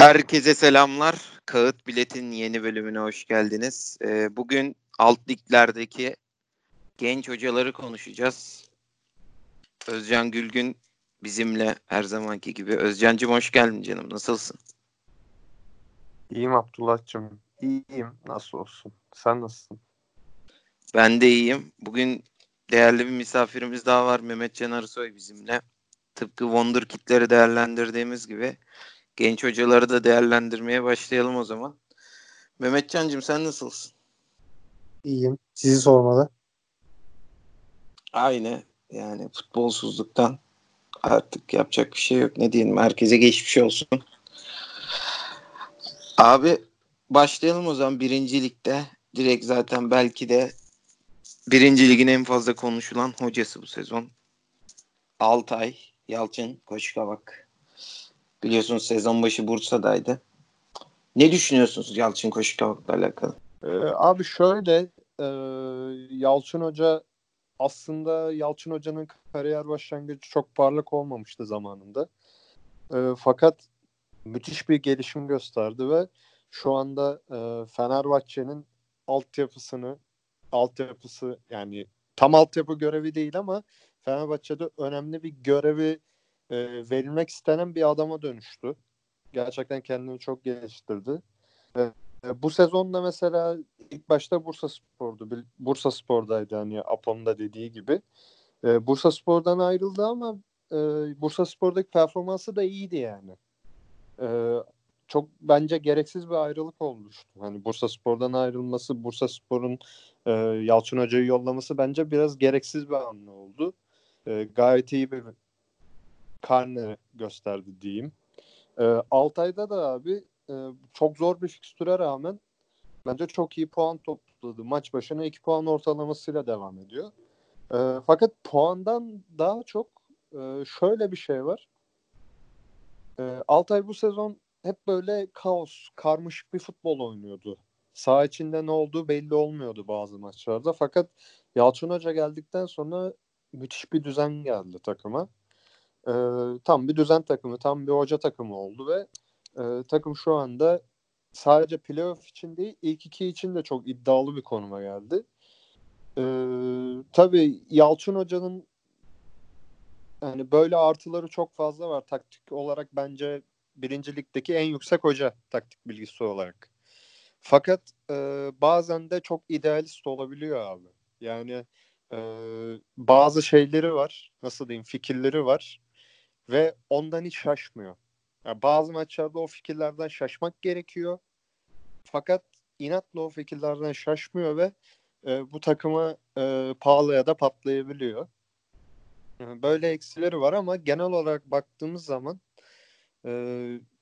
Herkese selamlar. Kağıt Bilet'in yeni bölümüne hoş geldiniz. Ee, bugün alt liglerdeki genç hocaları konuşacağız. Özcan Gülgün bizimle her zamanki gibi. Özcan'cığım hoş geldin canım. Nasılsın? İyiyim Abdullah'cığım. İyiyim. Nasıl olsun? Sen nasılsın? Ben de iyiyim. Bugün değerli bir misafirimiz daha var. Mehmet Can Arısoy bizimle. Tıpkı Wonder Kit'leri değerlendirdiğimiz gibi genç hocaları da değerlendirmeye başlayalım o zaman. Mehmetcan'cığım sen nasılsın? İyiyim. Sizi sormalı. Aynı. Yani futbolsuzluktan artık yapacak bir şey yok. Ne diyelim herkese geçmiş olsun. Abi başlayalım o zaman birincilikte. Direkt zaten belki de birinci ligin en fazla konuşulan hocası bu sezon. Altay Yalçın Koçkavak. Biliyorsunuz sezon başı Bursa'daydı. Ne düşünüyorsunuz Yalçın Koçkavak'la alakalı? Ee, abi şöyle e, Yalçın Hoca aslında Yalçın Hoca'nın kariyer başlangıcı çok parlak olmamıştı zamanında. E, fakat müthiş bir gelişim gösterdi ve şu anda e, Fenerbahçe'nin altyapısını altyapısı yani tam altyapı görevi değil ama Fenerbahçe'de önemli bir görevi e, verilmek istenen bir adama dönüştü. Gerçekten kendini çok geliştirdi. E, bu sezonda mesela ilk başta Bursa Spor'du. Bursa Spor'daydı hani Apo'nun da dediği gibi. E, Bursa Spor'dan ayrıldı ama e, Bursa Spor'daki performansı da iyiydi yani. E, çok bence gereksiz bir ayrılık olmuştu. Hani Bursa Spor'dan ayrılması, Bursa Spor'un e, Yalçın Hoca'yı yollaması bence biraz gereksiz bir hamle oldu. E, gayet iyi bir karne gösterdi diyeyim. E, Altay'da da abi e, çok zor bir fikstüre rağmen bence çok iyi puan topladı. Maç başına 2 puan ortalamasıyla devam ediyor. E, fakat puandan daha çok e, şöyle bir şey var. E, Altay bu sezon hep böyle kaos, karmaşık bir futbol oynuyordu. Sağ içinde ne olduğu belli olmuyordu bazı maçlarda. Fakat Yalçın Hoca geldikten sonra müthiş bir düzen geldi takıma. E, tam bir düzen takımı, tam bir hoca takımı oldu ve e, takım şu anda sadece playoff için değil, ilk iki için de çok iddialı bir konuma geldi. E, tabii Yalçın Hoca'nın yani böyle artıları çok fazla var. Taktik olarak bence birincilikdeki en yüksek hoca taktik bilgisi olarak. Fakat e, bazen de çok idealist olabiliyor abi. Yani e, bazı şeyleri var, nasıl diyeyim, fikirleri var ve ondan hiç şaşmıyor. Yani bazı maçlarda o fikirlerden şaşmak gerekiyor. Fakat inatla o fikirlerden şaşmıyor ve e, bu takıma e, pahalıya da patlayabiliyor. Yani böyle eksileri var ama genel olarak baktığımız zaman e,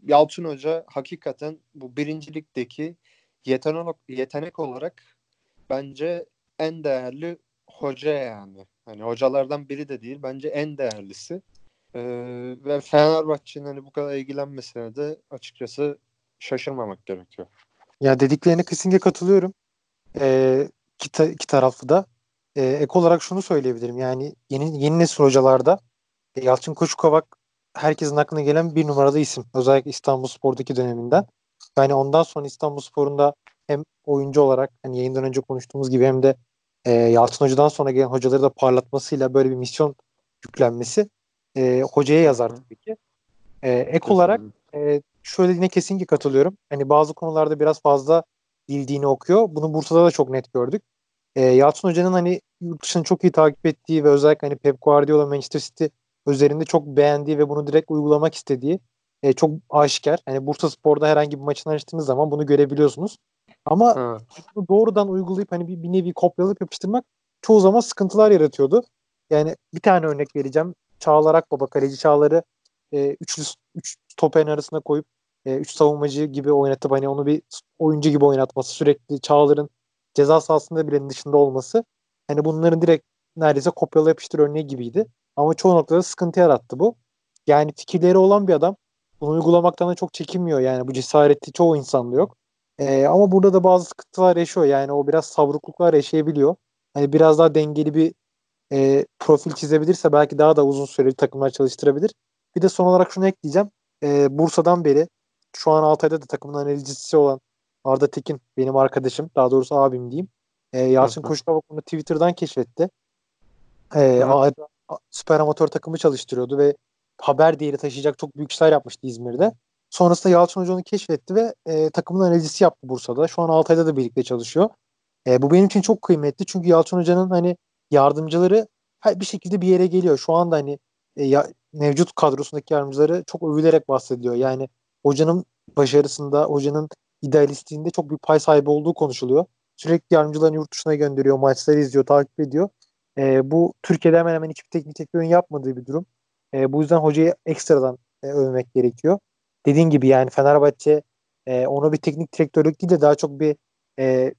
Yalçın Hoca hakikaten bu birincilikteki yetenek, yetenek olarak bence en değerli hoca yani. Hani hocalardan biri de değil bence en değerlisi. Ee, ve Fenerbahçe'nin hani bu kadar ilgilenmesine de açıkçası şaşırmamak gerekiyor. Ya dediklerine kesinlikle katılıyorum. Ee, iki, ta- iki taraflı da. Ee, ek olarak şunu söyleyebilirim. Yani yeni yeni nesil hocalarda e, Yalçın Koçukavak herkesin aklına gelen bir numarada isim. Özellikle İstanbul Spor'daki döneminden. Yani ondan sonra İstanbul Spor'un hem oyuncu olarak hani yayından önce konuştuğumuz gibi hem de e, Yalçın Hoca'dan sonra gelen hocaları da parlatmasıyla böyle bir misyon yüklenmesi e, hocaya yazar tabii ki. E, ek olarak e, şöyle yine kesinlikle katılıyorum. Hani bazı konularda biraz fazla bildiğini okuyor. Bunu Bursa'da da çok net gördük. E, Yalçın Hoca'nın hani yurt dışını çok iyi takip ettiği ve özellikle hani Pep Guardiola Manchester City üzerinde çok beğendiği ve bunu direkt uygulamak istediği e, çok aşikar. Hani Bursa Spor'da herhangi bir maçını açtığınız zaman bunu görebiliyorsunuz. Ama evet. doğrudan uygulayıp hani bir, bir nevi kopyalayıp yapıştırmak çoğu zaman sıkıntılar yaratıyordu. Yani bir tane örnek vereceğim. Çağlar Akbaba kaleci Çağlar'ı e, üçlü üç topen arasına koyup e, üç savunmacı gibi oynatıp hani onu bir oyuncu gibi oynatması sürekli Çağlar'ın ceza sahasında bile dışında olması hani bunların direkt neredeyse kopyala yapıştır örneği gibiydi. Ama çoğu noktada sıkıntı yarattı bu. Yani fikirleri olan bir adam bunu uygulamaktan da çok çekinmiyor yani bu cesareti çoğu insanda yok. Ee, ama burada da bazı sıkıntılar yaşıyor yani o biraz savrukluklar yaşayabiliyor. Hani biraz daha dengeli bir e, profil çizebilirse belki daha da uzun süreli takımlar çalıştırabilir. Bir de son olarak şunu ekleyeceğim. E, Bursa'dan beri şu an Altay'da da takımın analizcisi olan Arda Tekin benim arkadaşım. Daha doğrusu abim diyeyim. E, Yalçın Koçkavak onu Twitter'dan keşfetti. E, Arda süper amatör takımı çalıştırıyordu ve haber değeri taşıyacak çok büyük işler yapmıştı İzmir'de. Sonrasında Yalçın Hoca onu keşfetti ve e, takımın analizisi yaptı Bursa'da. Şu an Altay'da da birlikte çalışıyor. E, bu benim için çok kıymetli çünkü Yalçın Hoca'nın hani yardımcıları bir şekilde bir yere geliyor. Şu anda hani e, ya, mevcut kadrosundaki yardımcıları çok övülerek bahsediliyor. Yani hocanın başarısında, hocanın idealistliğinde çok bir pay sahibi olduğu konuşuluyor. Sürekli yardımcılarını yurt dışına gönderiyor, maçları izliyor, takip ediyor. E, bu Türkiye'de hemen hemen hiçbir teknik direktörün yapmadığı bir durum. E, bu yüzden hocayı ekstradan e, övmek gerekiyor. Dediğin gibi yani Fenerbahçe e, onu bir teknik direktörlük değil de daha çok bir e,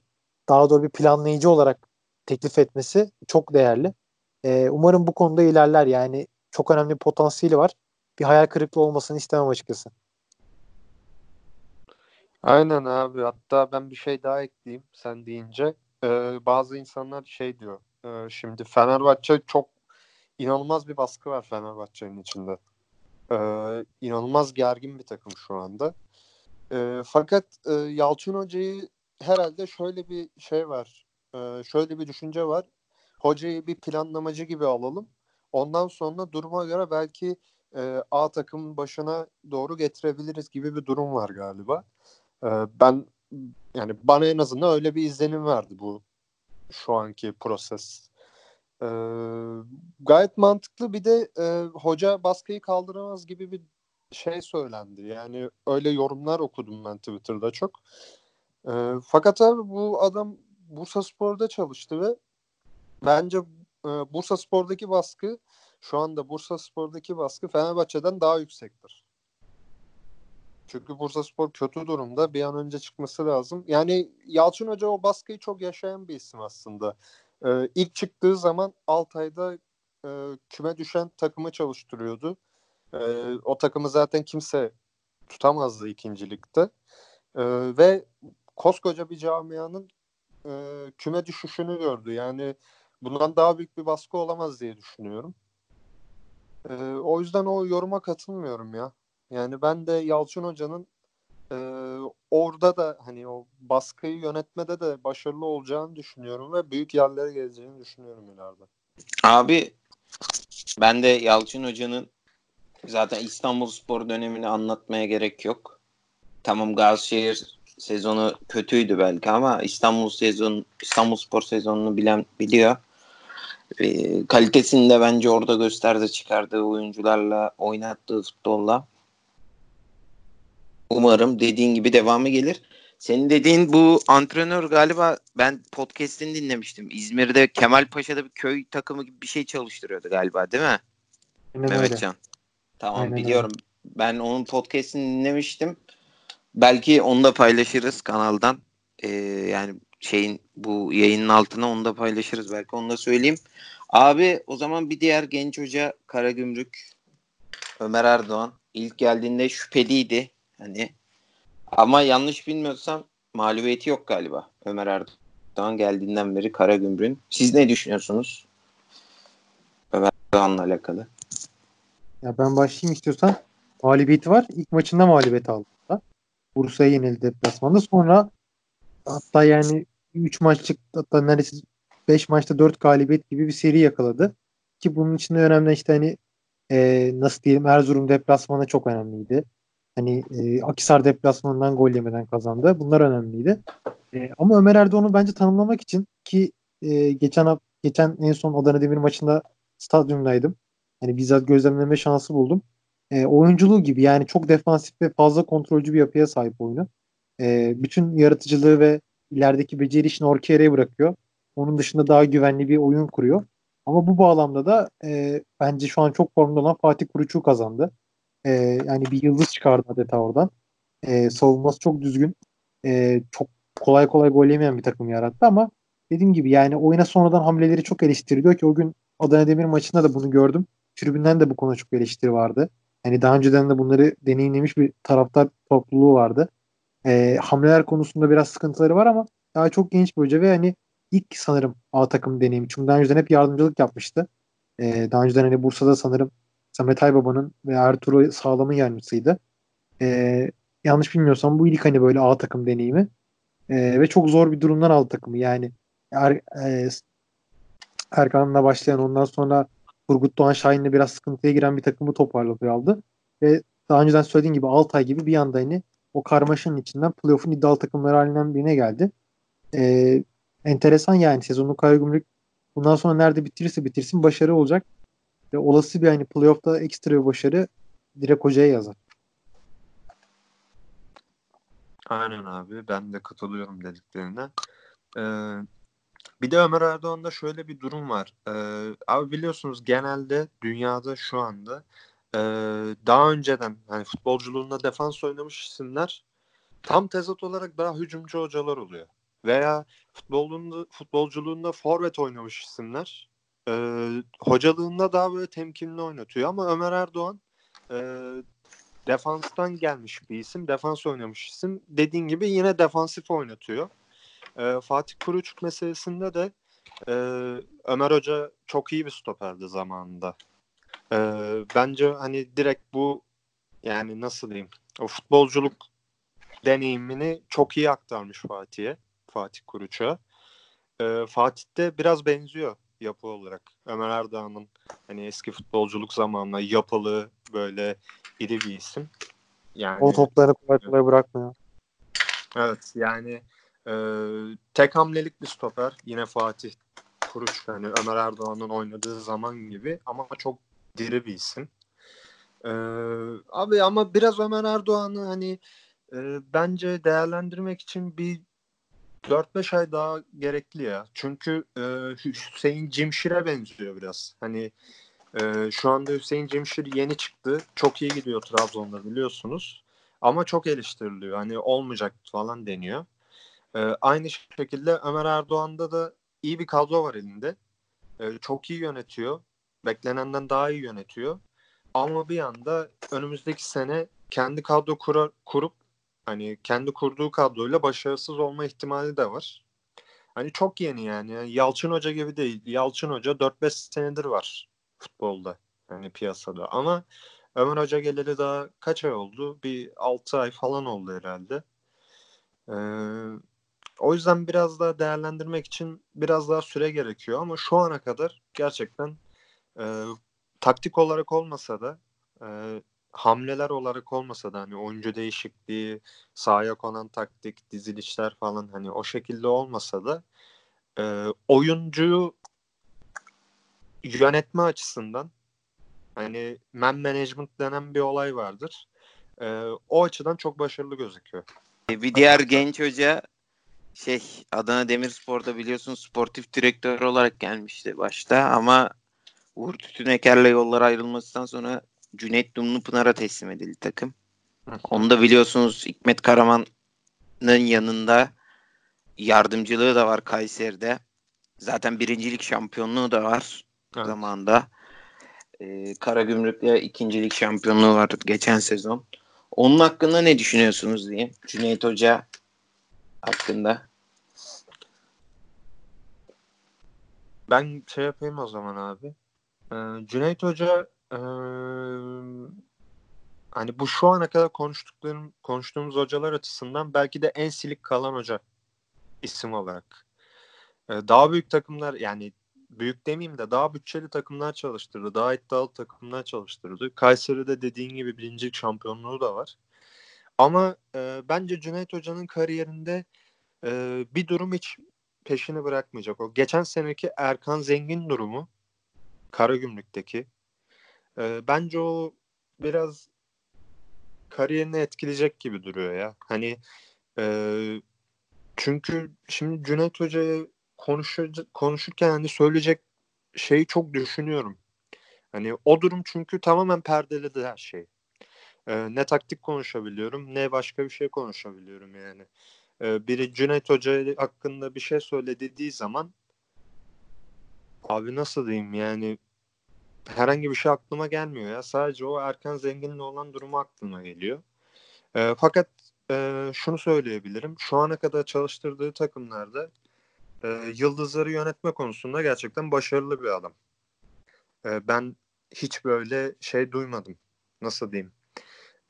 daha doğru bir planlayıcı olarak teklif etmesi çok değerli. E, umarım bu konuda ilerler. Yani çok önemli bir potansiyeli var. Bir hayal kırıklığı olmasını istemem açıkçası. Aynen abi. Hatta ben bir şey daha ekleyeyim sen deyince. Ee, bazı insanlar şey diyor. E, şimdi Fenerbahçe çok inanılmaz bir baskı var Fenerbahçe'nin içinde. Ee, inanılmaz gergin bir takım şu anda. Ee, fakat e, Yalçın Hoca'yı herhalde şöyle bir şey var. Ee, şöyle bir düşünce var. Hocayı bir planlamacı gibi alalım. Ondan sonra duruma göre belki e, A takımın başına doğru getirebiliriz gibi bir durum var galiba. E, ben yani bana en azından öyle bir izlenim verdi bu şu anki proses. E, gayet mantıklı bir de e, hoca baskıyı kaldıramaz gibi bir şey söylendi. Yani öyle yorumlar okudum ben Twitter'da çok. E, fakat abi bu adam Bursa Spor'da çalıştı ve bence e, Bursa Spor'daki baskı şu anda Bursa Spor'daki baskı Fenerbahçe'den daha yüksektir. Çünkü Bursa Spor kötü durumda. Bir an önce çıkması lazım. Yani Yalçın Hoca o baskıyı çok yaşayan bir isim aslında. Ee, ilk çıktığı zaman Altay'da e, küme düşen takımı çalıştırıyordu. Ee, o takımı zaten kimse tutamazdı ikincilikte. Ee, ve koskoca bir camianın e, küme düşüşünü gördü. Yani bundan daha büyük bir baskı olamaz diye düşünüyorum. E, o yüzden o yoruma katılmıyorum ya. Yani ben de Yalçın Hoca'nın e, orada da hani o baskıyı yönetmede de başarılı olacağını düşünüyorum ve büyük yerlere geleceğini düşünüyorum ileride. Abi ben de Yalçın Hoca'nın zaten İstanbul Spor dönemini anlatmaya gerek yok. Tamam Gazişehir sezonu kötüydü belki ama İstanbul sezon İstanbul Spor sezonunu bilen biliyor. E, kalitesini de bence orada gösterdi çıkardığı oyuncularla oynattığı futbolla. Umarım dediğin gibi devamı gelir. Senin dediğin bu antrenör galiba ben podcast'ini dinlemiştim. İzmir'de Kemal Paşa'da bir köy takımı gibi bir şey çalıştırıyordu galiba değil mi? Aynen Mehmetcan. Tamam Aynen biliyorum. Öyle. Ben onun podcast'ini dinlemiştim. Belki onu da paylaşırız kanaldan. Ee, yani şeyin bu yayının altına onu da paylaşırız belki onu da söyleyeyim. Abi o zaman bir diğer genç hoca Karagümrük Ömer Erdoğan ilk geldiğinde şüpheliydi. Hani ama yanlış bilmiyorsam mağlubiyeti yok galiba Ömer Erdoğan geldiğinden beri Karagümrük'ün. Siz ne düşünüyorsunuz? Ömer Erdoğan'la alakalı. Ya ben başlayayım istiyorsan. Mağlubiyeti var. İlk maçında mağlubiyet aldı. Bursa'ya yenildi deplasmanda. Sonra hatta yani 3 maçlık hatta neredeyse 5 maçta 4 galibiyet gibi bir seri yakaladı. Ki bunun içinde önemli işte hani e, nasıl diyelim Erzurum deplasmanı çok önemliydi. Hani e, Akisar deplasmanından gol yemeden kazandı. Bunlar önemliydi. E, ama Ömer Erdoğan'ı bence tanımlamak için ki e, geçen geçen en son Adana Demir maçında stadyumdaydım. Hani bizzat gözlemleme şansı buldum. E, oyunculuğu gibi yani çok defansif ve fazla kontrolcü bir yapıya sahip oyunu. E, bütün yaratıcılığı ve ilerideki beceri işini orkaya bırakıyor. Onun dışında daha güvenli bir oyun kuruyor. Ama bu bağlamda da e, bence şu an çok formda olan Fatih Kuruçu kazandı. E, yani bir yıldız çıkardı adeta oradan. E, savunması çok düzgün. E, çok kolay kolay gol yemeyen bir takım yarattı ama dediğim gibi yani oyuna sonradan hamleleri çok eleştiriliyor ki o gün Adana Demir maçında da bunu gördüm. Tribünden de bu konu çok eleştiri vardı. Yani daha önceden de bunları deneyimlemiş bir taraftar topluluğu vardı. E, hamleler konusunda biraz sıkıntıları var ama daha çok genç bir hoca ve hani ilk sanırım A takım deneyimi. Çünkü daha önceden hep yardımcılık yapmıştı. E, daha önceden hani Bursa'da sanırım Samet Aybaba'nın ve Ertuğrul Sağlam'ın yardımcısıydı. E, yanlış bilmiyorsam bu ilk hani böyle A takım deneyimi. E, ve çok zor bir durumdan aldı takımı. Yani er, e, Erkan'la başlayan ondan sonra Turgut Doğan Şahin'le biraz sıkıntıya giren bir takımı toparladı aldı. Ve daha önceden söylediğim gibi Altay gibi bir anda hani o karmaşanın içinden playoff'un iddialı takımları halinden birine geldi. Ee, enteresan yani sezonun Karagümrük bundan sonra nerede bitirirse bitirsin başarı olacak. Ve olası bir hani playoff'ta ekstra bir başarı direkt hocaya yazar. Aynen abi ben de katılıyorum dediklerine. Ee, bir de Ömer Erdoğan'da şöyle bir durum var. Ee, abi biliyorsunuz genelde dünyada şu anda e, daha önceden hani futbolculuğunda defans oynamış isimler tam tezat olarak daha hücumcu hocalar oluyor. Veya futbolunda, futbolculuğunda forvet oynamış isimler e, hocalığında daha böyle temkinli oynatıyor. Ama Ömer Erdoğan e, defanstan gelmiş bir isim. Defans oynamış isim. Dediğin gibi yine defansif oynatıyor. E, Fatih Kuruçuk meselesinde de e, Ömer Hoca çok iyi bir stoperdi zamanında. E, bence hani direkt bu yani nasıl diyeyim o futbolculuk deneyimini çok iyi aktarmış Fatih'e. Fatih Kuruç'a. E, Fatih de biraz benziyor yapı olarak. Ömer Erdoğan'ın hani eski futbolculuk zamanına yapılı böyle iri bir isim. Yani o topları kolay kolay bırakmıyor. Evet yani e, tek hamlelik bir stoper. Yine Fatih Kuruç hani Ömer Erdoğan'ın oynadığı zaman gibi ama çok diri bir isim. E, abi ama biraz Ömer Erdoğan'ı hani e, bence değerlendirmek için bir 4-5 ay daha gerekli ya. Çünkü e, Hüseyin Cimşir'e benziyor biraz. Hani e, şu anda Hüseyin Cimşir yeni çıktı. Çok iyi gidiyor Trabzon'da biliyorsunuz. Ama çok eleştiriliyor. Hani olmayacak falan deniyor. E, aynı şekilde Ömer Erdoğan'da da iyi bir kadro var elinde. E, çok iyi yönetiyor. Beklenenden daha iyi yönetiyor. Ama bir anda önümüzdeki sene kendi kadro kura, kurup hani kendi kurduğu kadroyla başarısız olma ihtimali de var. Hani çok yeni yani. Yalçın Hoca gibi değil. Yalçın Hoca 4-5 senedir var futbolda. Yani piyasada. Ama Ömer Hoca geleli daha kaç ay oldu? Bir 6 ay falan oldu herhalde. Ee, o yüzden biraz daha değerlendirmek için biraz daha süre gerekiyor. Ama şu ana kadar gerçekten e, taktik olarak olmasa da e, hamleler olarak olmasa da hani oyuncu değişikliği, sahaya konan taktik, dizilişler falan hani o şekilde olmasa da e, oyuncuyu yönetme açısından hani man management denen bir olay vardır. E, o açıdan çok başarılı gözüküyor. E, bir diğer genç hoca şey Adana Demirspor'da biliyorsun sportif direktör olarak gelmişti başta ama Uğur Tütüneker'le yollar ayrılmasından sonra Cüneyt Dumlupınar'a teslim edildi takım. Onu da biliyorsunuz Hikmet Karaman'ın yanında yardımcılığı da var Kayseri'de. Zaten birincilik şampiyonluğu da var evet. zamanda. Ee, Karagümrük'le ikincilik şampiyonluğu var geçen sezon. Onun hakkında ne düşünüyorsunuz diye. Cüneyt Hoca hakkında. Ben şey yapayım o zaman abi. Ee, Cüneyt Hoca ee, hani bu şu ana kadar konuştuklarım konuştuğumuz hocalar açısından belki de en silik kalan hoca isim olarak. Ee, daha büyük takımlar yani büyük demeyeyim de daha bütçeli takımlar çalıştırdı. Daha iddialı takımlar çalıştırdı. Kayseri'de dediğin gibi birinci şampiyonluğu da var. Ama e, bence Cüneyt Hoca'nın kariyerinde e, bir durum hiç peşini bırakmayacak. O geçen seneki Erkan Zengin durumu Karagümrük'teki e, bence o biraz kariyerini etkileyecek gibi duruyor ya. Hani e, çünkü şimdi Cüneyt Hoca'ya konuşurken hani söyleyecek şeyi çok düşünüyorum. Hani o durum çünkü tamamen perdeledi her şey. Ee, ne taktik konuşabiliyorum ne başka bir şey konuşabiliyorum yani. Ee, biri Cüneyt Hoca hakkında bir şey söyle dediği zaman abi nasıl diyeyim yani herhangi bir şey aklıma gelmiyor ya. Sadece o erken zenginli olan durumu aklıma geliyor. E, fakat e, şunu söyleyebilirim. Şu ana kadar çalıştırdığı takımlarda e, yıldızları yönetme konusunda gerçekten başarılı bir adam. E, ben hiç böyle şey duymadım. Nasıl diyeyim?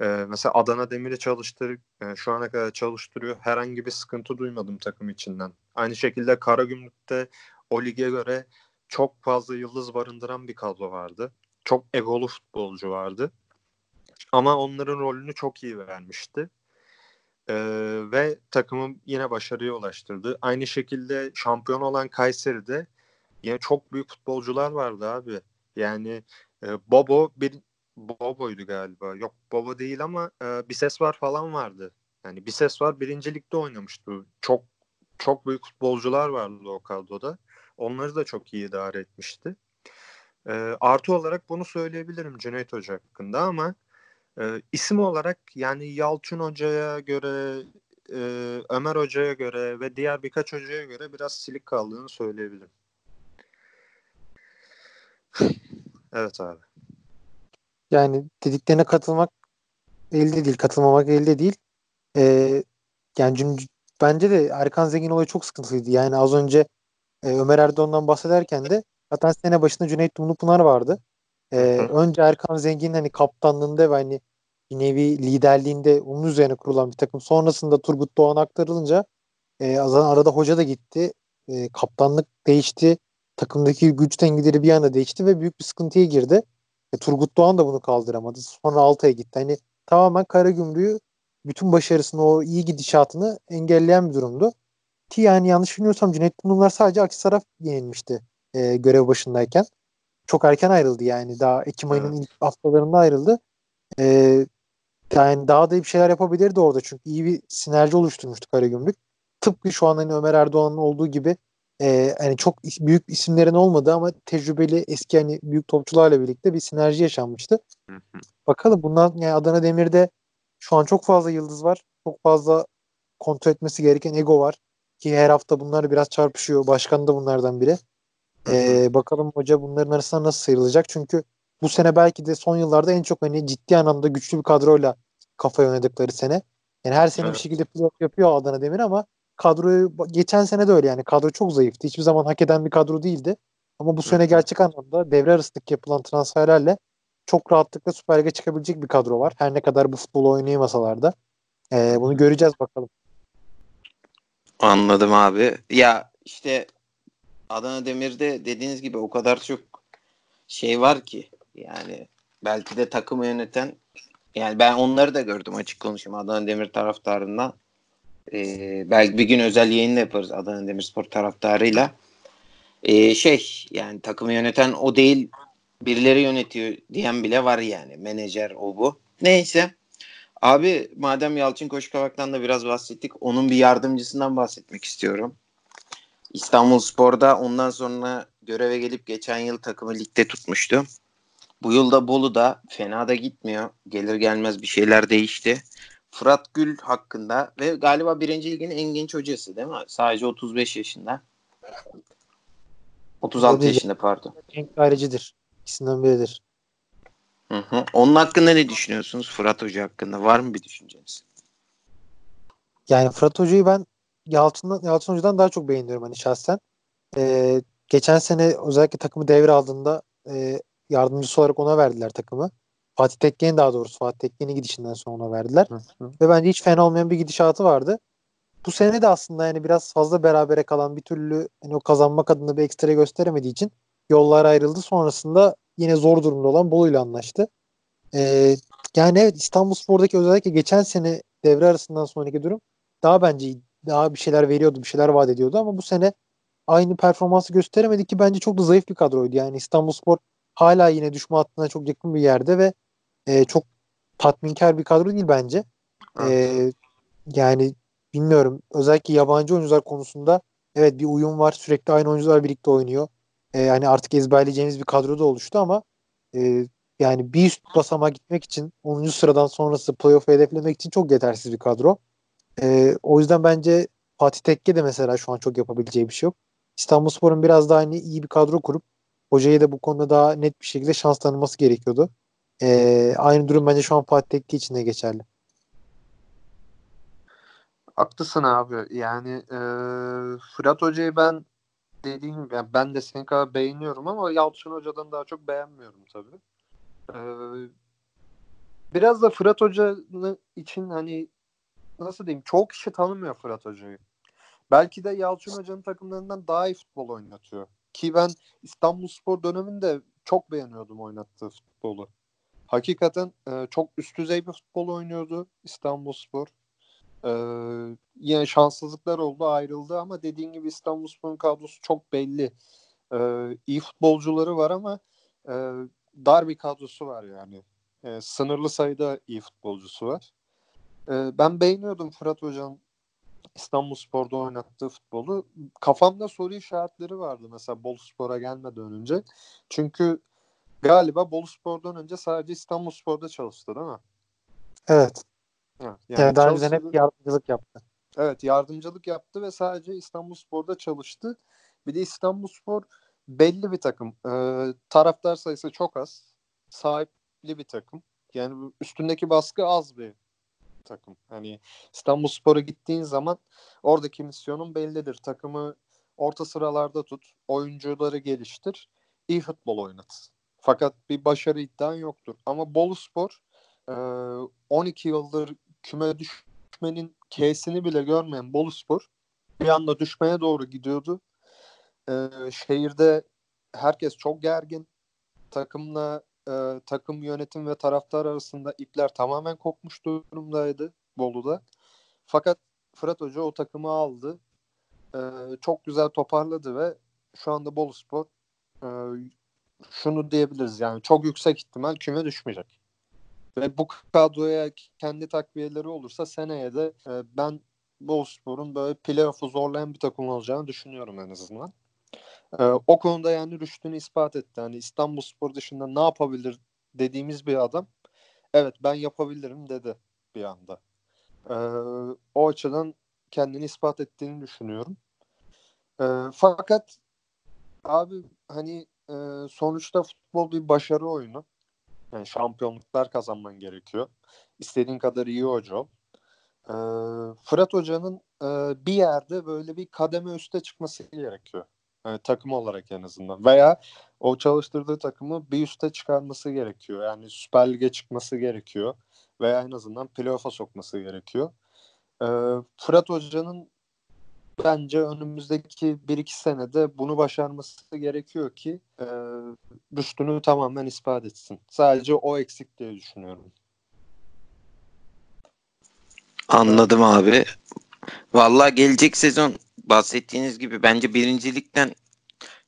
Ee, mesela Adana Demir'i çalıştır, e, şu ana kadar çalıştırıyor. Herhangi bir sıkıntı duymadım takım içinden. Aynı şekilde Karagümrük'te o lige göre çok fazla yıldız barındıran bir kadro vardı. Çok egolu futbolcu vardı. Ama onların rolünü çok iyi vermişti. Ee, ve takımı yine başarıya ulaştırdı. Aynı şekilde şampiyon olan Kayseri'de yine çok büyük futbolcular vardı abi. Yani e, Bobo bir Bobo'ydu galiba. Yok Bobo değil ama e, bir ses var falan vardı. Yani bir ses var birincilikte oynamıştı. Çok çok büyük futbolcular vardı o kadroda. Onları da çok iyi idare etmişti. E, artı olarak bunu söyleyebilirim Cüneyt Hoca hakkında ama e, isim olarak yani Yalçın Hoca'ya göre e, Ömer Hoca'ya göre ve diğer birkaç hocaya göre biraz silik kaldığını söyleyebilirim. evet abi. Yani dediklerine katılmak elde değil, katılmamak elde değil. Ee, yani bence de Erkan Zengin olayı çok sıkıntılıydı. Yani az önce e, Ömer Erdoğan'dan bahsederken de zaten sene başında Cüneyt Dumlupınar vardı. Ee, önce Erkan Zengin hani kaptanlığında ve hani bir nevi liderliğinde onun üzerine kurulan bir takım. Sonrasında Turgut Doğan aktarılınca e, arada hoca da gitti. E, kaptanlık değişti. Takımdaki güç dengeleri bir anda değişti ve büyük bir sıkıntıya girdi. E, Turgut Doğan da bunu kaldıramadı. Sonra Altay'a gitti. Hani tamamen Karagümrük'ü bütün başarısını o iyi gidişatını engelleyen bir durumdu. Ki yani yanlış bilmiyorsam Cüneyt Bunlar sadece Akhisar'a yenilmişti e, görev başındayken. Çok erken ayrıldı yani. Daha Ekim ayının evet. ilk haftalarında ayrıldı. E, yani daha da bir şeyler yapabilirdi orada çünkü iyi bir sinerji oluşturmuştu Karagümrük. Tıpkı şu an hani Ömer Erdoğan'ın olduğu gibi e, hani çok büyük isimlerin olmadığı ama tecrübeli eski hani büyük topçularla birlikte bir sinerji yaşanmıştı. Bakalım bundan yani Adana Demir'de şu an çok fazla yıldız var. Çok fazla kontrol etmesi gereken ego var. Ki her hafta bunlar biraz çarpışıyor. Başkan da bunlardan biri. Ee, bakalım hoca bunların arasında nasıl sıyrılacak. Çünkü bu sene belki de son yıllarda en çok hani ciddi anlamda güçlü bir kadroyla kafa oynadıkları sene. Yani her sene evet. bir şekilde playoff yapıyor Adana Demir ama kadroyu geçen sene de öyle yani kadro çok zayıftı. Hiçbir zaman hak eden bir kadro değildi. Ama bu sene gerçek anlamda devre arasındaki yapılan transferlerle çok rahatlıkla Süper Lig'e çıkabilecek bir kadro var. Her ne kadar bu futbolu oynayamasalar da. Ee, bunu göreceğiz bakalım. Anladım abi. Ya işte Adana Demir'de dediğiniz gibi o kadar çok şey var ki yani belki de takımı yöneten yani ben onları da gördüm açık konuşayım Adana Demir taraftarından. Ee, belki bir gün özel yayın da yaparız Adana Demirspor taraftarıyla. Ee, şey yani takımı yöneten o değil birileri yönetiyor diyen bile var yani. Menajer o bu. Neyse. Abi madem Yalçın Koşkavak'tan da biraz bahsettik. Onun bir yardımcısından bahsetmek istiyorum. İstanbul Spor'da ondan sonra göreve gelip geçen yıl takımı ligde tutmuştu. Bu yılda Bolu'da fena da gitmiyor. Gelir gelmez bir şeyler değişti. Fırat Gül hakkında ve galiba birinci ligin en genç hocası değil mi? Sadece 35 yaşında. 36 yaşında pardon. En ayrıcıdır. İkisinden biridir. Hı hı. Onun hakkında ne düşünüyorsunuz? Fırat Hoca hakkında var mı bir düşünceniz? Yani Fırat Hoca'yı ben Yalçın'dan, Yalçın Hoca'dan daha çok beğeniyorum hani şahsen. Ee, geçen sene özellikle takımı devraldığında e, yardımcısı olarak ona verdiler takımı. Fatih Tekke'nin daha doğrusu Fatih Tekke'nin gidişinden sonra verdiler. Hı hı. Ve bence hiç fena olmayan bir gidişatı vardı. Bu sene de aslında yani biraz fazla berabere kalan bir türlü hani o kazanmak adına bir ekstra gösteremediği için yollar ayrıldı. Sonrasında yine zor durumda olan Bolu ile anlaştı. Ee, yani evet İstanbul Spor'daki özellikle geçen sene devre arasından sonraki durum daha bence daha bir şeyler veriyordu, bir şeyler vaat ediyordu ama bu sene aynı performansı gösteremedi ki bence çok da zayıf bir kadroydu. Yani İstanbul Spor hala yine düşme hattına çok yakın bir yerde ve e, çok tatminkar bir kadro değil bence. E, yani bilmiyorum. Özellikle yabancı oyuncular konusunda evet bir uyum var. Sürekli aynı oyuncular birlikte oynuyor. E, yani artık ezberleyeceğimiz bir kadro da oluştu ama e, yani bir üst basamağa gitmek için 10. sıradan sonrası playoff hedeflemek için çok yetersiz bir kadro. E, o yüzden bence Fatih Tekke de mesela şu an çok yapabileceği bir şey yok. İstanbulspor'un biraz daha hani iyi bir kadro kurup hocayı da bu konuda daha net bir şekilde şans tanıması gerekiyordu. E, aynı durum bence şu an Fatih Tekke için de geçerli. Haklısın abi. Yani e, Fırat Hoca'yı ben dediğim gibi yani ben de senin kadar beğeniyorum ama Yalçın Hoca'dan daha çok beğenmiyorum tabii. Ee, biraz da Fırat Hoca için hani nasıl diyeyim çok kişi tanımıyor Fırat Hoca'yı. Belki de Yalçın Hoca'nın takımlarından daha iyi futbol oynatıyor. Ki ben İstanbulspor döneminde çok beğeniyordum oynattığı futbolu. Hakikaten e, çok üst düzey bir futbol oynuyordu İstanbulspor. E, yine şanssızlıklar oldu ayrıldı ama dediğin gibi İstanbulspor'un kadrosu çok belli. E, iyi futbolcuları var ama e, dar bir kadrosu var yani. E, sınırlı sayıda iyi futbolcusu var. E, ben beğeniyordum Fırat Hoca'nın İstanbul Spor'da oynattığı futbolu. Kafamda soru işaretleri vardı mesela Bolu Spor'a gelmeden önce. Çünkü galiba Bolu Spor'dan önce sadece İstanbul Spor'da çalıştı değil mi? Evet. Ha, yani, daha önce hep yardımcılık yaptı. Evet yardımcılık yaptı ve sadece İstanbul Spor'da çalıştı. Bir de İstanbul Spor belli bir takım. Ee, taraftar sayısı çok az. Sahipli bir takım. Yani üstündeki baskı az bir takım. Hani İstanbul Spor'a gittiğin zaman oradaki misyonun bellidir. Takımı orta sıralarda tut, oyuncuları geliştir, iyi futbol oynat. Fakat bir başarı iddian yoktur. Ama Bolu Spor 12 yıldır küme düşmenin K'sini bile görmeyen Bolu Spor bir anda düşmeye doğru gidiyordu. Şehirde herkes çok gergin. Takımla e, takım yönetim ve taraftar arasında ipler tamamen kopmuş durumdaydı Bolu'da. Fakat Fırat Hoca o takımı aldı. E, çok güzel toparladı ve şu anda Bolu Spor e, şunu diyebiliriz yani çok yüksek ihtimal küme düşmeyecek. Ve bu kadroya kendi takviyeleri olursa seneye de e, ben Bolu Spor'un böyle playoff'u zorlayan bir takım olacağını düşünüyorum en azından. Ee, o konuda yani rüştünü ispat etti. Yani İstanbul Spor dışında ne yapabilir dediğimiz bir adam evet ben yapabilirim dedi bir anda. Ee, o açıdan kendini ispat ettiğini düşünüyorum. Ee, fakat abi hani e, sonuçta futbol bir başarı oyunu. Yani şampiyonluklar kazanman gerekiyor. İstediğin kadar iyi hoca ol. Ee, Fırat Hoca'nın e, bir yerde böyle bir kademe üste çıkması gerekiyor. Yani takım olarak en azından. Veya o çalıştırdığı takımı bir üste çıkarması gerekiyor. Yani Süper Lig'e çıkması gerekiyor. Veya en azından playoff'a sokması gerekiyor. Ee, Fırat Hoca'nın bence önümüzdeki 1-2 senede bunu başarması gerekiyor ki e, rüştünü tamamen ispat etsin. Sadece o eksik diye düşünüyorum. Anladım abi. Vallahi gelecek sezon bahsettiğiniz gibi bence birincilikten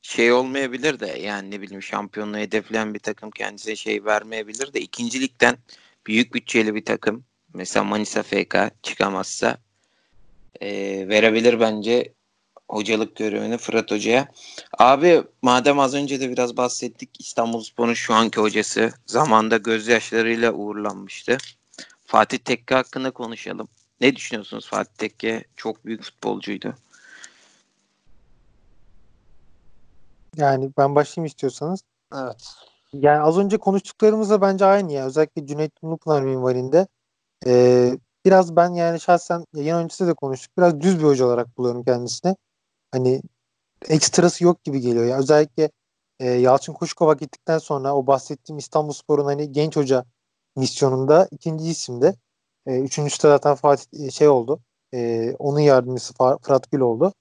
şey olmayabilir de yani ne bileyim şampiyonluğu hedefleyen bir takım kendisine şey vermeyebilir de ikincilikten büyük bütçeli bir takım mesela Manisa FK çıkamazsa e, verebilir bence hocalık görevini Fırat Hoca'ya. Abi madem az önce de biraz bahsettik İstanbulspor'un şu anki hocası zamanda gözyaşlarıyla uğurlanmıştı. Fatih Tekke hakkında konuşalım. Ne düşünüyorsunuz Fatih Tekke? Çok büyük futbolcuydu. Yani ben başlayayım istiyorsanız. Evet. Yani az önce konuştuklarımızla bence aynı ya. Özellikle Cüneyt Unupınar minvalinde. Ee, biraz ben yani şahsen yayın öncesi de konuştuk. Biraz düz bir hoca olarak buluyorum kendisini. Hani ekstrası yok gibi geliyor. Ya. Özellikle e, Yalçın Kuşkova gittikten sonra o bahsettiğim İstanbulspor'un hani genç hoca misyonunda ikinci isimde. E, üçüncüsü de zaten Fatih e, şey oldu. E, onun yardımcısı Fırat Gül oldu.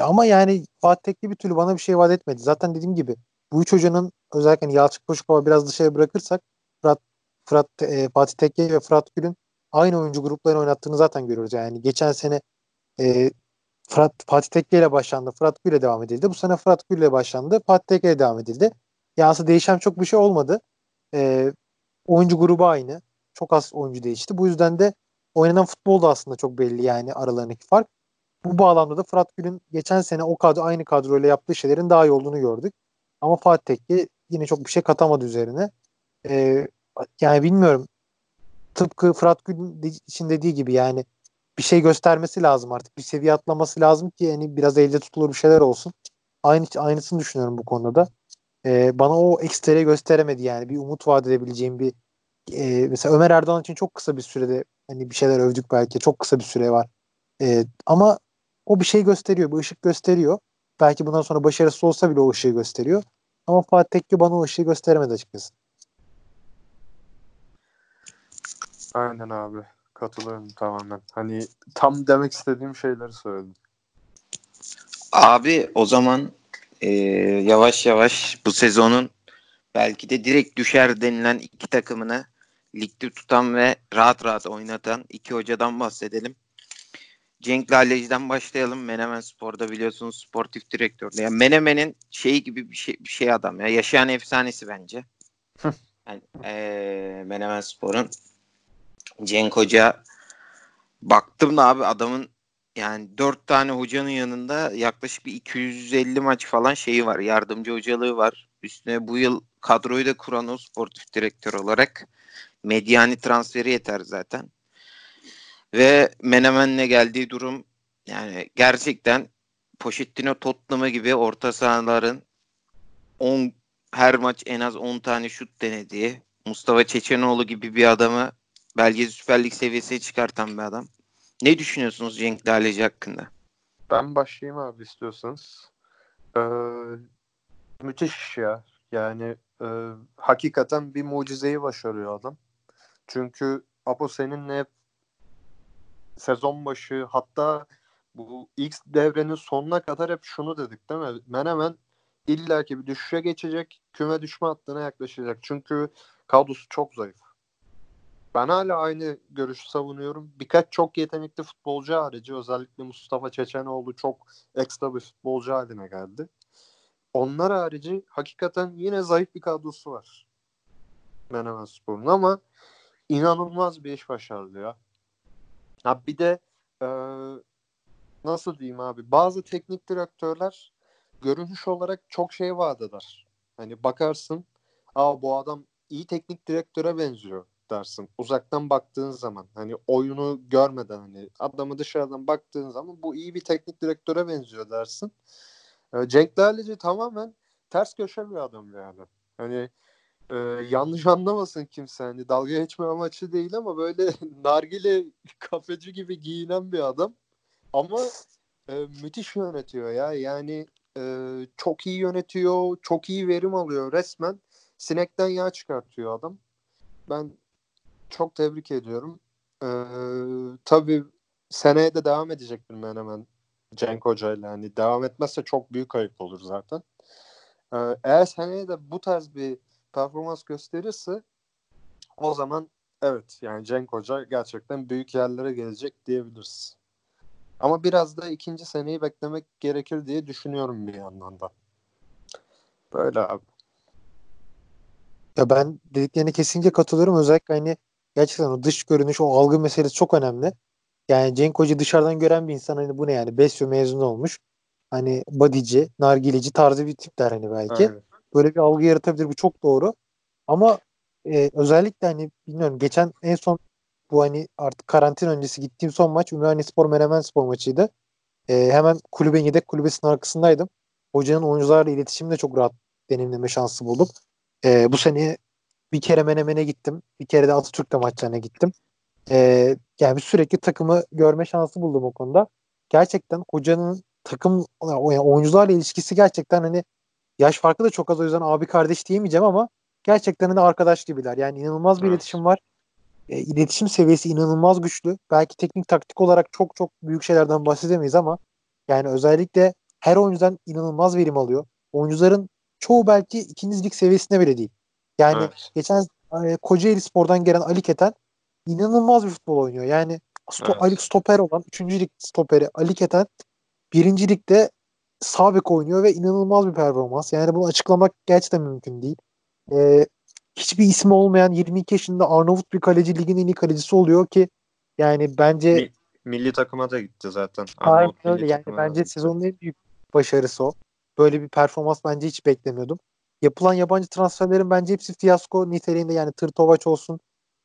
Ama yani Fatih Tekke bir türlü bana bir şey vaat etmedi. Zaten dediğim gibi bu üç hocanın özellikle hani Yalçın Koşukova biraz dışarı bırakırsak Fırat, Fırat e, Fatih Tekke ve Fırat Gül'ün aynı oyuncu gruplarını oynattığını zaten görüyoruz. Yani geçen sene e, Fırat, Fatih Tekke ile başlandı. Fırat Gül ile devam edildi. Bu sene Fırat Gül ile başlandı. Fatih Tekke ile devam edildi. Yani aslında değişen çok bir şey olmadı. E, oyuncu grubu aynı. Çok az oyuncu değişti. Bu yüzden de oynanan futbol da aslında çok belli yani aralarındaki fark. Bu bağlamda da Fırat Gül'ün geçen sene o kadro aynı kadroyla yaptığı şeylerin daha iyi olduğunu gördük. Ama Fatih Tekke yine çok bir şey katamadı üzerine. Ee, yani bilmiyorum. Tıpkı Fırat Gül için dediği gibi yani bir şey göstermesi lazım artık. Bir seviye atlaması lazım ki yani biraz elde tutulur bir şeyler olsun. Aynı aynısını düşünüyorum bu konuda da. Ee, bana o ekstrayı gösteremedi yani. Bir umut vaat edebileceğim bir e, mesela Ömer Erdoğan için çok kısa bir sürede hani bir şeyler övdük belki. Çok kısa bir süre var. E, ama o bir şey gösteriyor, bir ışık gösteriyor. Belki bundan sonra başarısız olsa bile o ışığı gösteriyor. Ama Fatih Tekke bana o ışığı gösteremedi açıkçası. Aynen abi. Katılıyorum tamamen. Hani tam demek istediğim şeyleri söyledim. Abi o zaman e, yavaş yavaş bu sezonun belki de direkt düşer denilen iki takımını ligde tutan ve rahat rahat oynatan iki hocadan bahsedelim. Cenk Laleci'den başlayalım. Menemen Spor'da biliyorsunuz sportif direktör. Yani Menemen'in şey gibi bir şey, bir şey adam ya. Yaşayan efsanesi bence. yani, ee, Menemen Spor'un Cenk Hoca baktım da abi adamın yani dört tane hocanın yanında yaklaşık bir 250 maç falan şeyi var. Yardımcı hocalığı var. Üstüne bu yıl kadroyu da kuran o sportif direktör olarak medyani transferi yeter zaten. Ve Menemen'le geldiği durum yani gerçekten Pochettino Tottenham'ı gibi orta sahaların 10 her maç en az 10 tane şut denediği Mustafa Çeçenoğlu gibi bir adamı belki Süper Lig seviyesine çıkartan bir adam. Ne düşünüyorsunuz Cenk Daleci hakkında? Ben başlayayım abi istiyorsanız. Ee, müthiş ya. Yani e, hakikaten bir mucizeyi başarıyor adam. Çünkü Apo seninle sezon başı hatta bu ilk devrenin sonuna kadar hep şunu dedik değil mi? Menemen illaki bir düşüşe geçecek. Küme düşme hattına yaklaşacak. Çünkü kadrosu çok zayıf. Ben hala aynı görüşü savunuyorum. Birkaç çok yetenekli futbolcu harici özellikle Mustafa Çeçenoğlu çok ekstra bir futbolcu haline geldi. Onlar harici hakikaten yine zayıf bir kadrosu var. Menemen Spor'un ama inanılmaz bir iş başardı ya. Ha bir de e, nasıl diyeyim abi bazı teknik direktörler görünüş olarak çok şey vaat eder. Hani bakarsın aa bu adam iyi teknik direktöre benziyor dersin. Uzaktan baktığın zaman hani oyunu görmeden hani adamı dışarıdan baktığın zaman bu iyi bir teknik direktöre benziyor dersin. E, Cenk Laleci tamamen ters köşe bir adam yani. Hani e, yanlış anlamasın kimse hani dalga geçme amaçlı değil ama böyle nargile kafeci gibi giyinen bir adam ama e, müthiş yönetiyor ya yani e, çok iyi yönetiyor çok iyi verim alıyor resmen sinekten yağ çıkartıyor adam ben çok tebrik ediyorum e, tabii seneye de devam edecek bilmem hemen Cenk Hoca ile hani devam etmezse çok büyük kayıp olur zaten e, eğer seneye de bu tarz bir performans gösterirse o zaman evet yani Cenk Hoca gerçekten büyük yerlere gelecek diyebiliriz. Ama biraz da ikinci seneyi beklemek gerekir diye düşünüyorum bir yandan da. Böyle abi. Ya ben dediklerine kesinlikle katılıyorum. Özellikle hani gerçekten o dış görünüş, o algı meselesi çok önemli. Yani Cenk Hoca dışarıdan gören bir insan hani bu ne yani Besyo mezun olmuş. Hani badici, nargileci tarzı bir tip der hani belki. Aynen. Böyle bir algı yaratabilir. Bu çok doğru. Ama e, özellikle hani bilmiyorum geçen en son bu hani artık karantina öncesi gittiğim son maç Ümraniye Spor Menemen Spor maçıydı. E, hemen kulübün yedek kulübesinin arkasındaydım. Hocanın oyuncularla iletişimde çok rahat deneyimleme şansı buldum. E, bu sene bir kere Menemen'e gittim. Bir kere de Atatürk'te maçlarına gittim. E, yani sürekli takımı görme şansı buldum o konuda. Gerçekten hocanın takım yani oyuncularla ilişkisi gerçekten hani Yaş farkı da çok az o yüzden abi kardeş diyemeyeceğim ama gerçekten de arkadaş gibiler. Yani inanılmaz bir evet. iletişim var. E, iletişim seviyesi inanılmaz güçlü. Belki teknik taktik olarak çok çok büyük şeylerden bahsedemeyiz ama yani özellikle her oyuncudan inanılmaz verim alıyor. Oyuncuların çoğu belki ikinci lig seviyesinde bile değil. Yani evet. geçen e, Kocaeli Spor'dan gelen Ali Keten inanılmaz bir futbol oynuyor. Yani sto evet. Ali stoper olan 3. lig stoperi Ali Keten 1. ligde sağ bek oynuyor ve inanılmaz bir performans. Yani bunu açıklamak gerçekten mümkün değil. Ee, hiçbir ismi olmayan 22 yaşında Arnavut bir kaleci ligin en iyi kalecisi oluyor ki yani bence Mi, milli takıma da gitti zaten. Aynen öyle yani bence sezonun en büyük başarısı o. Böyle bir performans bence hiç beklemiyordum. Yapılan yabancı transferlerin bence hepsi fiyasko niteliğinde yani Tırtovaç olsun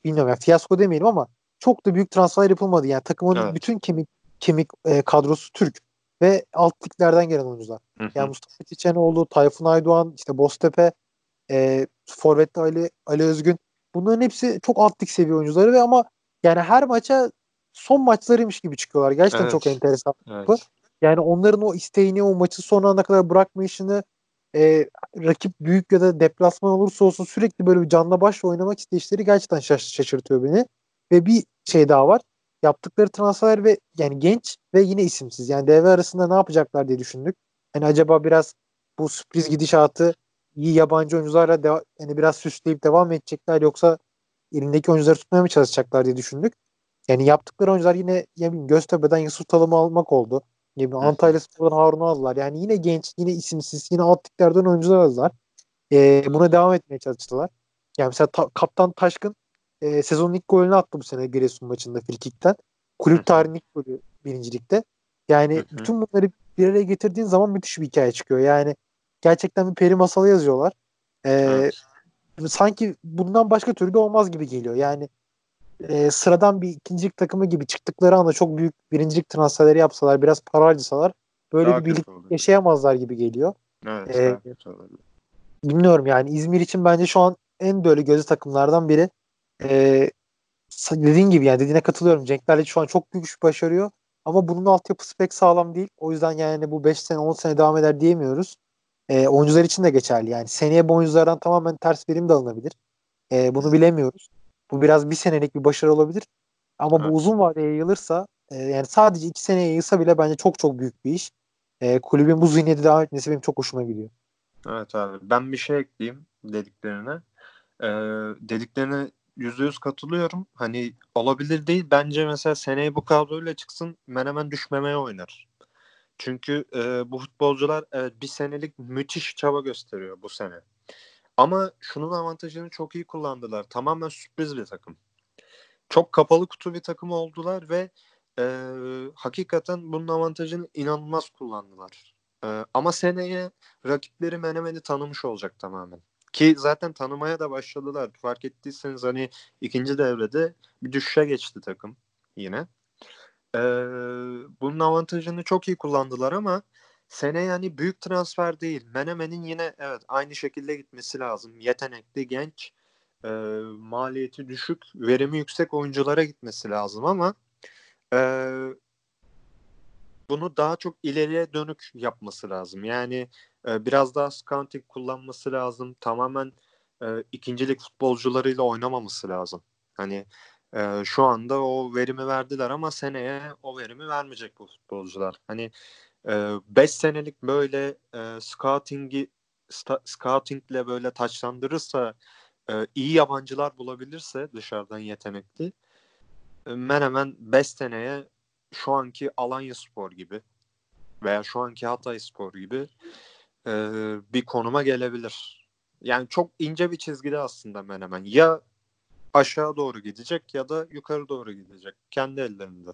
bilmiyorum yani fiyasko demeyelim ama çok da büyük transfer yapılmadı. Yani takımın evet. bütün kemik kemik e, kadrosu Türk ve alt liglerden gelen oyuncular. Hı hı. Yani Mustafa Çiçenoğlu, Tayfun Aydoğan, işte Boztepe, e, Forvet'te Ali, Ali Özgün. Bunların hepsi çok alt lig seviye oyuncuları ve ama yani her maça son maçlarıymış gibi çıkıyorlar. Gerçekten evet. çok enteresan. Evet. Yani onların o isteğini, o maçı son ana kadar bırakmayışını e, rakip büyük ya da deplasman olursa olsun sürekli böyle bir canla başla oynamak isteyişleri gerçekten şaş- şaşırtıyor beni. Ve bir şey daha var. Yaptıkları transfer ve yani genç ve yine isimsiz. Yani devre arasında ne yapacaklar diye düşündük. Hani acaba biraz bu sürpriz gidişatı iyi yabancı oyuncularla deva- yani biraz süsleyip devam edecekler yoksa elindeki oyuncuları tutmaya mı çalışacaklar diye düşündük. Yani yaptıkları oyuncular yine ya bileyim, Göztepe'den Yusuf Talım'ı almak oldu. Ne bileyim, Antalya Spor'dan Harun'u aldılar. Yani yine genç, yine isimsiz, yine alt liglerden oyuncular aldılar. Ee, buna devam etmeye çalıştılar. Yani mesela ta- Kaptan Taşkın e, sezonun ilk golünü attı bu sene Giresun maçında frikikten. Kulüp tarihinin ilk golü birincilikte. Yani Hı hı. bütün bunları bir araya getirdiğin zaman müthiş bir hikaye çıkıyor. Yani gerçekten bir peri masalı yazıyorlar. Ee, Evet. sanki bundan başka türlü olmaz gibi geliyor. Yani e, sıradan bir ikincilik takımı gibi çıktıkları anda çok büyük birincilik transferleri yapsalar, biraz para harcasalar böyle Daha bir birlik yaşayamazlar gibi geliyor. Evet, Ee. Bilmiyorum yani İzmir için bence şu an en böyle gözü takımlardan biri. Ee, dediğin gibi yani dediğine katılıyorum. Cenk Lale şu an çok büyük iş başarıyor. Ama bunun altyapısı pek sağlam değil. O yüzden yani bu 5 sene 10 sene devam eder diyemiyoruz. Ee, oyuncular için de geçerli. Yani seneye bu oyunculardan tamamen ters verim de alınabilir. Ee, bunu bilemiyoruz. Bu biraz bir senelik bir başarı olabilir. Ama Evet. bu uzun vadeye yayılırsa e, yani sadece iki seneye yayılsa bile bence çok çok büyük bir iş. E, kulübün bu zihniyeti devam etmesi benim çok hoşuma gidiyor. Evet abi. Ben bir şey ekleyeyim dediklerine. Ee, dediklerine yüzde yüz katılıyorum. Hani olabilir değil. Bence mesela seneye bu kadroyla çıksın Menemen düşmemeye oynar. Çünkü e, bu futbolcular evet, bir senelik müthiş çaba gösteriyor bu sene. Ama şunun avantajını çok iyi kullandılar. Tamamen sürpriz bir takım. Çok kapalı kutu bir takım oldular ve e, hakikaten bunun avantajını inanılmaz kullandılar. E, ama seneye rakipleri Menemen'i tanımış olacak tamamen. Ki zaten tanımaya da başladılar. Fark ettiyseniz hani ikinci devrede bir düşüşe geçti takım yine. Ee, bunun avantajını çok iyi kullandılar ama sene yani büyük transfer değil. Menemen'in yine evet aynı şekilde gitmesi lazım. Yetenekli, genç, e, maliyeti düşük, verimi yüksek oyunculara gitmesi lazım ama e, bunu daha çok ileriye dönük yapması lazım. Yani e, biraz daha scouting kullanması lazım. Tamamen e, ikincilik futbolcularıyla oynamaması lazım. Hani e, şu anda o verimi verdiler ama seneye o verimi vermeyecek bu futbolcular. Hani 5 senelik böyle e, scouting'i scoutingle böyle taçlandırırsa e, iyi yabancılar bulabilirse dışarıdan yetenekli e, Menemen 5 seneye şu anki Alanya Spor gibi veya şu anki Hatay Spor gibi e, bir konuma gelebilir. Yani çok ince bir çizgide aslında Menemen. Ya aşağı doğru gidecek ya da yukarı doğru gidecek. Kendi ellerinde.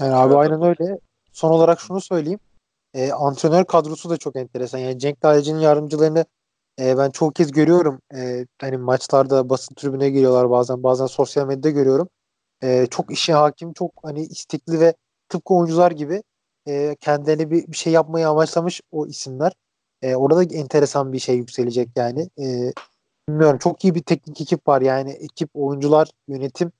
Yani abi Evet, aynen öyle. Son olarak şunu söyleyeyim. E, antrenör kadrosu da çok enteresan. Yani Cenk Dağcı'nın yardımcılarını e, ben çok kez görüyorum. E, hani maçlarda basın tribüne giriyorlar bazen. Bazen sosyal medyada görüyorum. E, çok işe hakim, çok hani istekli ve tıpkı oyuncular gibi e, kendilerine bir, bir şey yapmayı amaçlamış o isimler. E, orada da enteresan bir şey yükselecek yani. E, bilmiyorum çok iyi bir teknik ekip var yani ekip, oyuncular, yönetim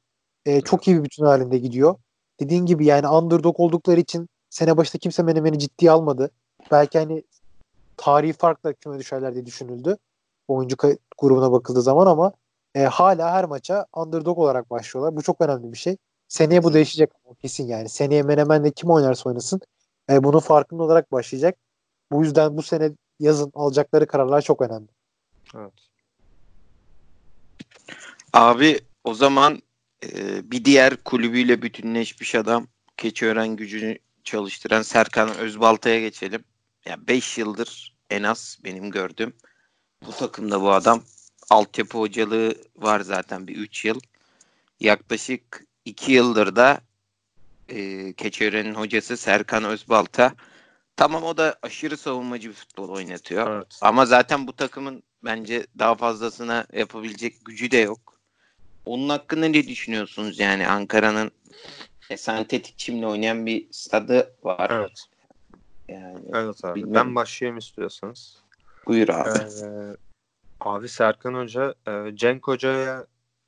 e, çok iyi bir bütün halinde gidiyor. Dediğin gibi yani underdog oldukları için sene başında kimse Menemen'i ciddiye almadı. Belki hani tarihi farkla küme düşerler diye düşünüldü. Oyuncu grubuna bakıldığı zaman ama e, hala her maça underdog olarak başlıyorlar. Bu çok önemli bir şey. Seneye bu değişecek o kesin yani. Seneye Menemen'de kim oynarsa oynasın e, bunun farkında olarak başlayacak. Bu yüzden bu sene yazın alacakları kararlar çok önemli. Evet. Abi o zaman e, bir diğer kulübüyle bütünleşmiş adam Keçiören gücünü çalıştıran Serkan Özbalta'ya geçelim. Ya 5 yıldır en az benim gördüğüm bu takımda bu adam altyapı hocalığı var zaten bir 3 yıl. Yaklaşık 2 yıldır da e, Keçiören'in hocası Serkan Özbalta. Tamam o da aşırı savunmacı bir futbol oynatıyor. Evet. Ama zaten bu takımın bence daha fazlasına yapabilecek gücü de yok. Onun hakkında ne düşünüyorsunuz yani Ankara'nın e, sentetik çimle oynayan bir stadı var. Evet. Yani Evet abi. Bilmiyorum. Ben başlayayım istiyorsanız. buyur abi. Ee, abi Serkan Hoca, e, Cenk Hoca'ya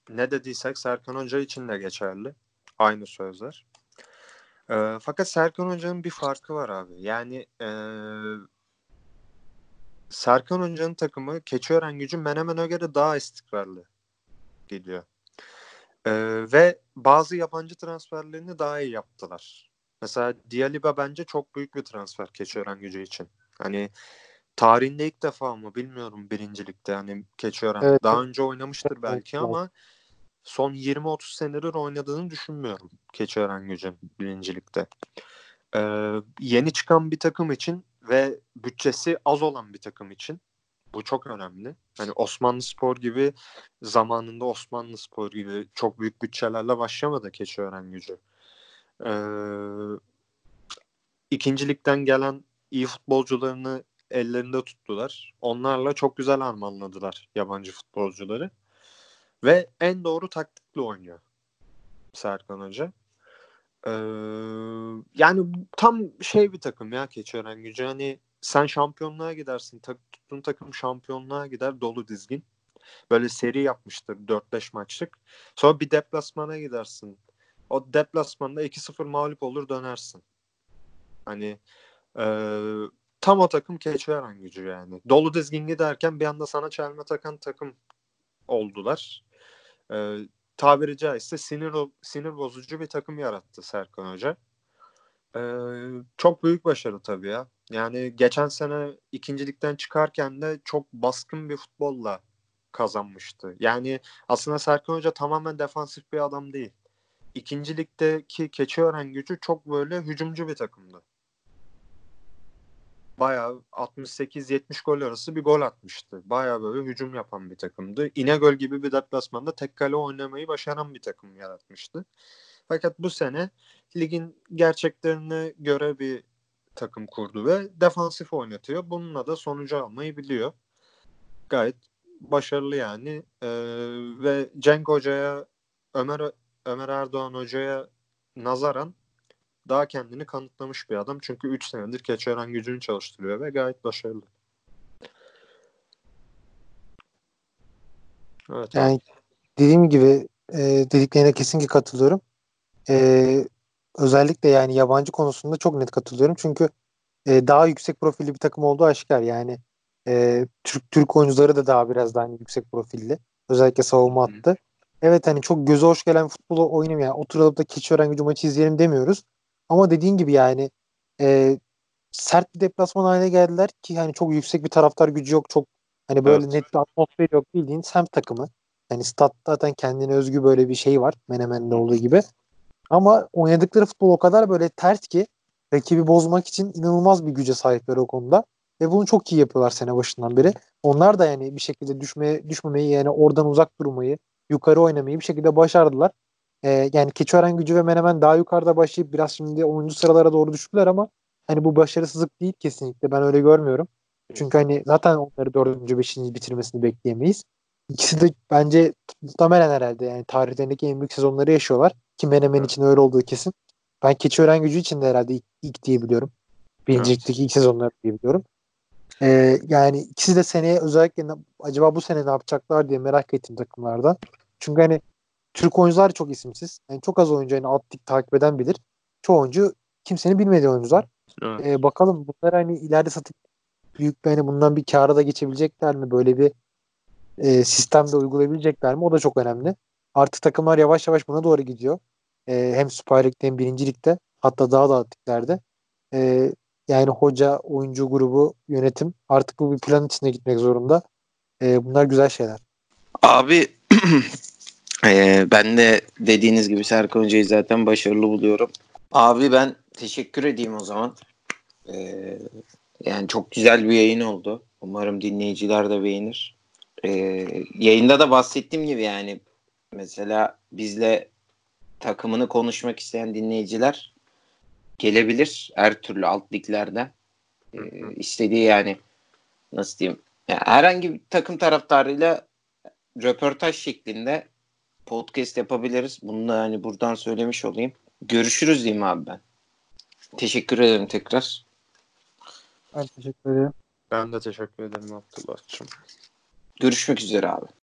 ne dediysek Serkan Hoca için de geçerli. Aynı sözler. E, fakat Serkan Hoca'nın bir farkı var abi. Yani e, Serkan Hoca'nın takımı Keçiören gücü Menemen'e göre daha istikrarlı. geliyor. Ee, ve bazı yabancı transferlerini daha iyi yaptılar. Mesela Dialiba bence çok büyük bir transfer Keçiören gücü için. Hani tarihinde ilk defa mı bilmiyorum birincilikte hani Keçiören. Evet. Daha önce oynamıştır belki Evet. ama son 20-30 senedir oynadığını düşünmüyorum Keçiören gücün birincilikte. Ee, yeni çıkan bir takım için ve bütçesi az olan bir takım için bu çok önemli. Hani Osmanlı Spor gibi zamanında Osmanlı Spor gibi çok büyük bütçelerle başlamadı Keçiören gücü. Ee, ikincilikten gelen iyi futbolcularını ellerinde tuttular. Onlarla çok güzel armağanladılar yabancı futbolcuları. Ve en doğru taktikle oynuyor Serkan Hoca. Ee, yani tam şey bir takım ya Keçiören gücü. Hani sen şampiyonluğa gidersin. Tak, tuttuğun takım şampiyonluğa gider dolu dizgin. Böyle seri yapmıştır 4-5 maçlık. Sonra bir deplasmana gidersin. O deplasmanda 2-0 mağlup olur dönersin. Hani e, tam o takım Keçiören gücü yani. Dolu dizgin giderken bir anda sana çelme takan takım oldular. E, tabiri caizse sinir, sinir bozucu bir takım yarattı Serkan Hoca. E, çok büyük başarı tabii ya. Yani geçen sene ikincilikten çıkarken de çok baskın bir futbolla kazanmıştı. Yani aslında Serkan Hoca tamamen defansif bir adam değil. İkincilikteki Keçiören gücü çok böyle hücumcu bir takımdı. Bayağı 68-70 gol arası bir gol atmıştı. Bayağı böyle hücum yapan bir takımdı. İnegöl gibi bir deplasmanda tek kale oynamayı başaran bir takım yaratmıştı. Fakat bu sene ligin gerçeklerine göre bir takım kurdu ve defansif oynatıyor. Bununla da sonucu almayı biliyor. Gayet başarılı yani. Ee, ve Cenk Hoca'ya Ömer Ömer Erdoğan Hoca'ya nazaran daha kendini kanıtlamış bir adam. Çünkü 3 senedir Keçiören gücünü çalıştırıyor ve gayet başarılı. Evet. Yani dediğim gibi e, dediklerine kesinlikle katılıyorum. E, özellikle yani yabancı konusunda çok net katılıyorum. Çünkü e, daha yüksek profilli bir takım olduğu aşikar. Yani e, Türk Türk oyuncuları da daha biraz daha hani yüksek profilli. Özellikle savunma Hı hı. attı. Evet hani çok göze hoş gelen futbolu oynayayım yani oturalım da Keçiören gücü maçı izleyelim demiyoruz. Ama dediğin gibi yani e, sert bir deplasman haline geldiler ki hani çok yüksek bir taraftar gücü yok. Çok hani böyle Evet. net bir atmosfer yok bildiğin semt takımı. Yani stat zaten kendine özgü böyle bir şey var. Menemen'de olduğu gibi. Ama oynadıkları futbol o kadar böyle ters ki rakibi bozmak için inanılmaz bir güce sahipler o konuda. Ve bunu çok iyi yapıyorlar sene başından beri. Onlar da yani bir şekilde düşmeye, düşmemeyi yani oradan uzak durmayı, yukarı oynamayı bir şekilde başardılar. Ee, yani Keçiören gücü ve Menemen daha yukarıda başlayıp biraz şimdi 10. sıralara doğru düştüler ama hani bu başarısızlık değil kesinlikle. Ben öyle görmüyorum. Çünkü hani zaten onları 4. 5. bitirmesini bekleyemeyiz. İkisi de bence muhtemelen herhalde yani tarihlerindeki en büyük sezonları yaşıyorlar. Ki Menemen Evet. için öyle olduğu kesin. Ben Keçiören gücü için de herhalde ilk, ilk diyebiliyorum. Birincilikteki ilk sezonları diyebiliyorum. Ee, yani ikisi de seneye özellikle ne- acaba bu sene ne yapacaklar diye merak ettim takımlardan. Çünkü hani Türk oyuncular çok isimsiz. Yani çok az oyuncu hani alt lig takip eden bilir. Çoğu oyuncu kimsenin bilmediği oyuncular. Evet. Ee, bakalım bunlar hani ileride satıp büyük bir hani bundan bir kâra da geçebilecekler mi? Böyle bir e, sistemde uygulayabilecekler mi? O da çok önemli. Artık takımlar yavaş yavaş buna doğru gidiyor. E, hem Süper Lig'de hem Birinci Lig'de hatta daha da alt liglerde. E, yani hoca, oyuncu grubu, yönetim artık bu bir plan içinde gitmek zorunda. E, bunlar güzel şeyler. Abi eee, ben de dediğiniz gibi Serkan Hoca'yı zaten başarılı buluyorum. Abi ben teşekkür edeyim o zaman. Eee, yani çok güzel bir yayın oldu. Umarım dinleyiciler de beğenir. Eee, yayında da bahsettiğim gibi yani mesela bizle takımını konuşmak isteyen dinleyiciler gelebilir her türlü alt liglerden. Eee, istediği yani nasıl diyeyim yani herhangi bir takım taraftarıyla röportaj şeklinde podcast yapabiliriz. Bunu da hani buradan söylemiş olayım. Görüşürüz diyeyim abi ben. Teşekkür ederim tekrar. Ben teşekkür ederim. Ben de teşekkür ederim Abdullah'cığım. Görüşmek üzere abi.